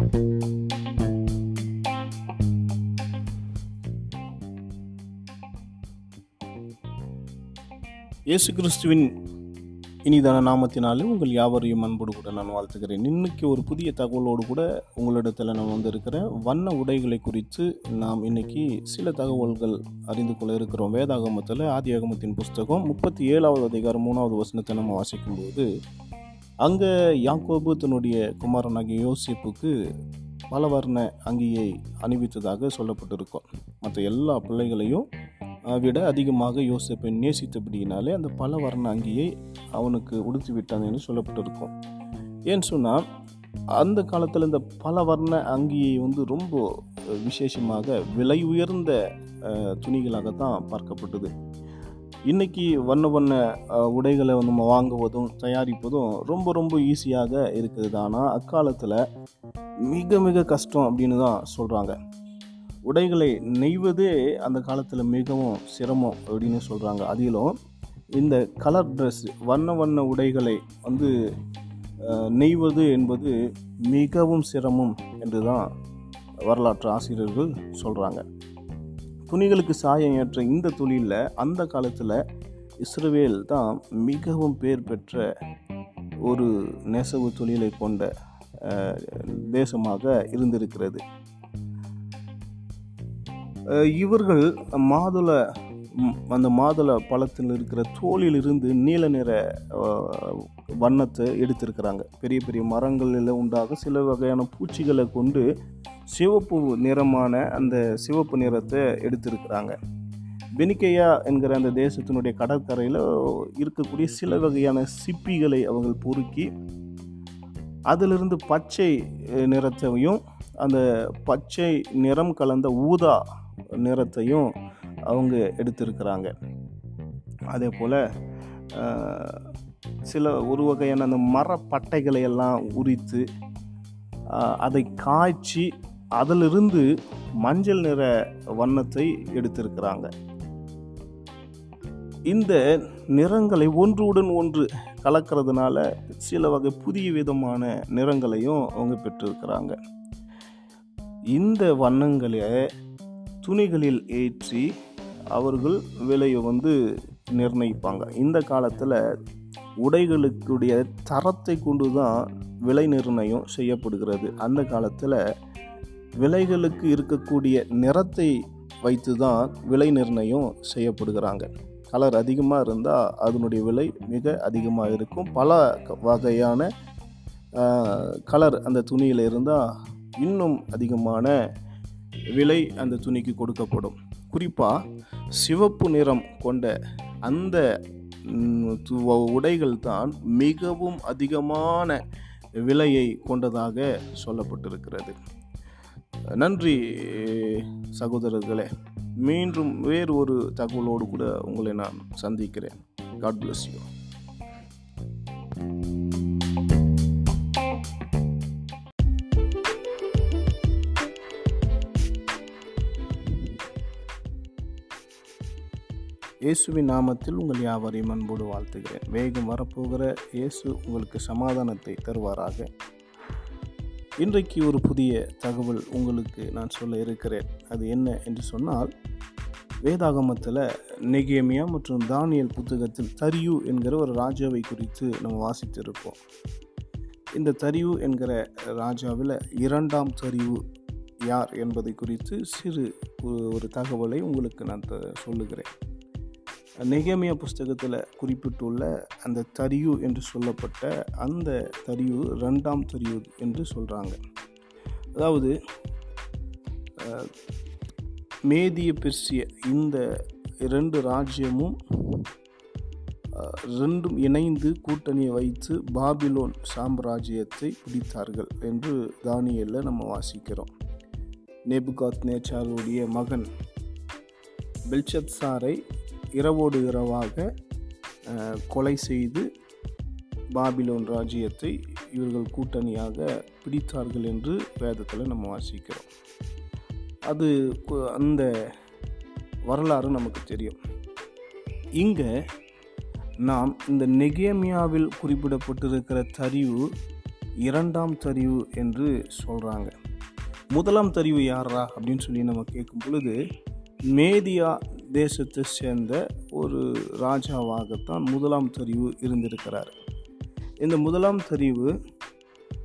இயேசு கிறிஸ்துவின் இனிதான நாமத்தினாலே உங்கள் யாவரையும் அன்போடு கூட நான் வாழ்த்துக்கிறேன் இன்னைக்கு ஒரு புதிய தகவலோடு கூட உங்களிடத்தில் நான் வந்திருக்கிறேன். வண்ண உடைகளை குறித்து நாம் இன்னைக்கு சில தகவல்கள் அறிந்து கொள்ள இருக்கிறோம். வேதாகமத்தில் ஆதியாகமத்தின் புஸ்தகம் முப்பத்தி ஏழாவது அதிகாரம் மூணாவது வசனத்தை நம்ம வாசிக்கும்போது அங்கே யாக்கோபு தன்னுடைய குமாரனாகிய யோசிப்புக்கு பலவர்ண அங்கியை அணிவித்ததாக சொல்லப்பட்டிருக்கும். மற்ற எல்லா பிள்ளைகளையும் விட அதிகமாக யோசிப்பை நேசித்தபடியினாலே அந்த பல வர்ண அங்கியை அவனுக்கு உடுத்தி விட்டான் என்று சொல்லப்பட்டிருக்கும். ஏன்னு சொன்னால் அந்த காலத்தில் இந்த பல வர்ண அங்கியை வந்து ரொம்ப விசேஷமாக விலை உயர்ந்த துணிகளாகத்தான் துணிகளாக தான் பார்க்கப்பட்டது. இன்றைக்கி வண்ண வண்ண உடைகளை வந்து நம்ம வாங்குவதும் தயாரிப்பதும் ரொம்ப ரொம்ப ஈஸியாக இருக்குது. ஆனால் அக்காலத்தில் மிக மிக கஷ்டம் அப்படின்னு தான் சொல்கிறாங்க உடைகளை நெய்வதே அந்த காலத்தில் மிகவும் சிரமம் அப்படின்னு சொல்கிறாங்க அதிலும் இந்த கலர் ட்ரெஸ் வண்ண வண்ண உடைகளை வந்து நெய்வது என்பது மிகவும் சிரமம் என்று தான் வரலாற்று ஆசிரியர்கள் சொல்கிறாங்க துணிகளுக்கு சாயம் ஏற்ற இந்த தொழிலில் அந்த காலத்தில் இஸ்ரவேல் தான் மிகவும் பேர் பெற்ற ஒரு நெசவு தொழிலை கொண்ட தேசமாக இருந்திருக்கிறது. இவர்கள் மாதுளை அந்த மாதுளை பழத்தில் இருக்கிற தோலிலிருந்து நீல நிற வண்ணத்தை எடுத்திருக்கிறாங்க. பெரிய பெரிய மரங்களில் உண்டாக சில வகையான பூச்சிகளை கொண்டு சிவப்பு நிறமான அந்த சிவப்பு நிறத்தை எடுத்திருக்கிறாங்க. பெனிக்கையா என்கிற அந்த தேசத்தினுடைய கடற்கரையில் இருக்கக்கூடிய சில வகையான சிப்பிகளை அவர்கள் பொறுக்கி அதிலிருந்து பச்சை நிறத்தையும் அந்த பச்சை நிறம் கலந்த ஊதா நிறத்தையும் அவங்க எடுத்திருக்கிறாங்க. அதே போல் சில ஒரு வகையான அந்த மரப்பட்டைகளை எல்லாம் உரித்து அதை காய்ச்சி அதிலிருந்து மஞ்சள் நிற வண்ணத்தை எடுத்திருக்கிறாங்க. இந்த நிறங்களை ஒன்றுடன் ஒன்று கலக்கிறதுனால சில வகை புதிய விதமான நிறங்களையும் அவங்க பெற்றிருக்கிறாங்க. இந்த வண்ணங்களை துணிகளில் ஏற்றி அவர்கள் விலையை வந்து நிர்ணயிப்பாங்க. இந்த காலத்தில் உடைகளுக்குடைய தரத்தை கொண்டு தான் விலை நிர்ணயம் செய்யப்படுகிறது. அந்த காலத்தில் விலைகளுக்கு இருக்கக்கூடிய நிறத்தை வைத்து தான் விலை நிர்ணயம் செய்யப்படுகிறாங்க. கலர் அதிகமாக இருந்தால் அதனுடைய விலை மிக அதிகமாக இருக்கும். பல வகையான கலர் அந்த துணியில் இருந்தால் இன்னும் அதிகமான விலை அந்த துணிக்கு கொடுக்கப்படும். குறிப்பாக சிவப்பு நிறம் கொண்ட அந்த து- உடைகள் தான் மிகவும் அதிகமான விலையை கொண்டதாக சொல்லப்பட்டிருக்கிறது. நன்றி சகோதரர்களே. மீண்டும் வேறு ஒரு தகவலோடு கூட உங்களை நான் சந்திக்கிறேன். காட் பிளஸ் யூ இயேசுவின் நாமத்தில் உங்கள் யாவரையும் அன்போடு வாழ்த்துகிறேன். வேகம் வரப்போகிற இயேசு உங்களுக்கு சமாதானத்தை தருவாராக. இன்றைக்கு ஒரு புதிய தகவல் உங்களுக்கு நான் சொல்ல இருக்கிறேன். அது என்ன என்று சொன்னால் வேதாகமத்தில் நெகேமியா மற்றும் தானியல் புத்தகத்தில் தரியு என்கிற ஒரு ராஜாவை குறித்து நம்ம வாசித்திருப்போம். இந்த தரியு என்கிற ராஜாவில் இரண்டாம் தரிவு யார் என்பதை குறித்து சிறு ஒரு தகவலை உங்களுக்கு நான் த- சொல்லுகிறேன். நெகமியா புஸ்தகத்தில் குறிப்பிட்டுள்ள அந்த தரியு என்று சொல்லப்பட்ட அந்த தரியு ரெண்டாம் தரியு என்று சொல்கிறாங்க அதாவது மேதிய பெர்சிய இந்த இரண்டு ராஜ்யமும் ரெண்டும் இணைந்து கூட்டணியை வைத்து பாபிலோன் சாம்ராஜ்யத்தை பிடித்தார்கள் என்று தானியலில் நம்ம வாசிக்கிறோம். நேபுகாத் நேச்சாருடைய மகன் பெல்ஷத்சாரை இரவோடு இரவாக கொலை செய்து பாபிலோன் ராஜ்யத்தை இவர்கள் கூட்டணியாக பிடித்தார்கள் என்று வேதத்தில் நம்ம வாசிக்கிறோம். அது அந்த வரலாறு நமக்கு தெரியும். இங்கே நாம் இந்த நெகேமியாவில் குறிப்பிடப்பட்டிருக்கிற தரிவு இரண்டாம் தரிவு என்று சொல்கிறாங்க முதலாம் தரிவு யாரா அப்படின்னு சொல்லி நம்ம கேட்கும் பொழுது மேதியா தேசத்தை சேர்ந்த ஒரு ராஜாவாகத்தான் முதலாம் தெரிவு இருந்திருக்கிறார். இந்த முதலாம் தெரிவு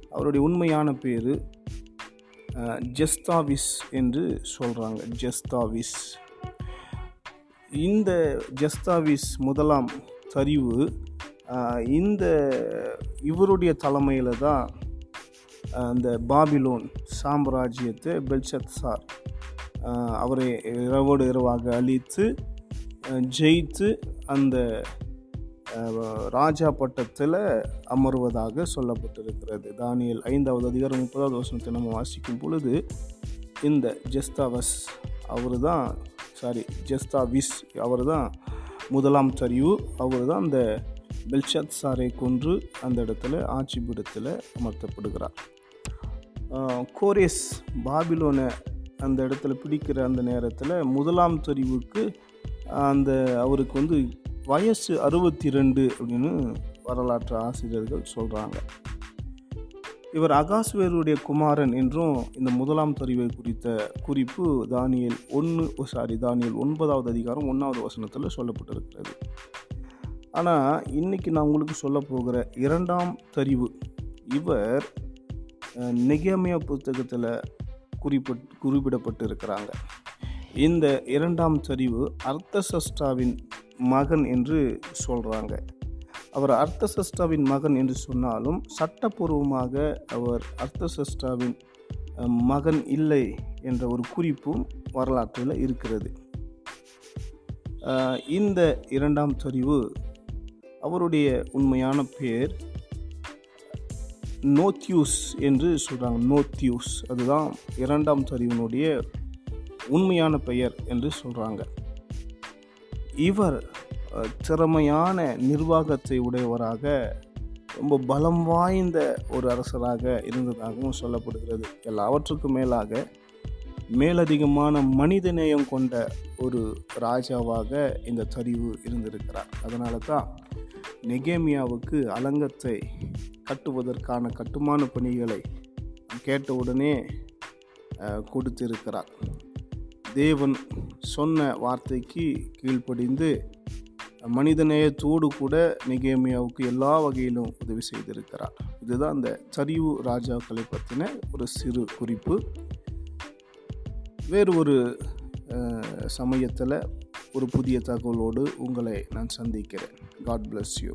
அவருடைய உண்மையான பேர் ஜெஸ்தாவிஸ் என்று சொல்கிறாங்க ஜெஸ்தாவிஸ். இந்த ஜெஸ்தாவிஸ் முதலாம் தரிவு இந்த இவருடைய தலைமையில் தான் அந்த பாபிலோன் சாம்ராஜ்யத்தை பெல்சத் சார் அவரை இரவோடு இரவாக அழித்து ஜெயித்து அந்த ராஜா பட்டத்தில் அமர்வதாக சொல்லப்பட்டிருக்கிறது. தானியல் ஐந்தாவது அதிகாரம் முப்பதாவது வருஷத்தை நம்ம வாசிக்கும் பொழுது இந்த ஜெஸ்தாவஸ் அவர் தான் சாரி ஜெஸ்தாவிஸ் அவர் தான் முதலாம் சரிவு. அவர் தான் அந்த பெல்ஷத் சாரை கொன்று அந்த இடத்துல ஆட்சி பீடத்தில் அமர்த்தப்படுகிறார் கோரேஸ் பாபிலோனை அந்த இடத்துல பிடிக்கிற அந்த நேரத்தில் முதலாம் தெரிவுக்கு அந்த அவருக்கு வந்து வயசு அறுபத்தி ரெண்டு அப்படின்னு வரலாற்று ஆசிரியர்கள் சொல்கிறாங்க இவர் அகாஸ்வேருடைய குமாரன் என்றும் இந்த முதலாம் தெரிவை குறித்த குறிப்பு தானியல் ஒன்று சாரி தானியல் ஒன்பதாவது அதிகாரம் ஒன்றாவது வசனத்தில் சொல்லப்பட்டிருக்கிறது. ஆனால் இன்றைக்கி நான் உங்களுக்கு சொல்ல போகிற இரண்டாம் தெரிவு இவர் நெகமியா புத்தகத்தில் குறிப்பிட் குறிப்பிடப்பட்டு இருக்கிறாங்க இந்த இரண்டாம் சரிவு அர்த்தசஷ்டாவின் மகன் என்று சொல்கிறாங்க அவர் அர்த்தசஷ்டாவின் மகன் என்று சொன்னாலும் சட்டப்பூர்வமாக அவர் அர்த்தசஷ்டாவின் மகன் இல்லை என்ற ஒரு குறிப்பும் வரலாற்றில் இருக்கிறது. இந்த இரண்டாம் சரிவு அவருடைய உண்மையான பேர் நோத்யூஸ் என்று சொல்கிறாங்க நோத்யூஸ் அதுதான் இரண்டாம் சரிவினுடைய உண்மையான பெயர் என்று சொல்கிறாங்க இவர் திறமையான நிர்வாகத்தை உடையவராக ரொம்ப பலம் வாய்ந்த ஒரு அரசராக இருந்ததாகவும் சொல்லப்படுகிறது. எல்லாவற்றுக்கும் மேலாக மேலதிகமான மனிதநேயம் கொண்ட ஒரு ராஜாவாக இந்த சரிவு இருந்திருக்கிறார். அதனால தான் நெகேமியாவுக்கு அலங்கத்தை கட்டுவதற்கான கட்டுமான பணிகளை கேட்டவுடனே கொடுத்திருக்கிறார். தேவன் சொன்ன வார்த்தைக்கு கீழ்ப்படிந்து மனிதநேயத்தோடு கூட நிகேமியாவுக்கு எல்லா வகையிலும் உதவி செய்திருக்கிறார். இதுதான் அந்த சரிவு ராஜாக்களை பற்றின ஒரு சிறு குறிப்பு. வேறு ஒரு சமயத்தில் ஒரு புதிய தகவலோடு உங்களை நான் சந்திக்கிறேன். God bless you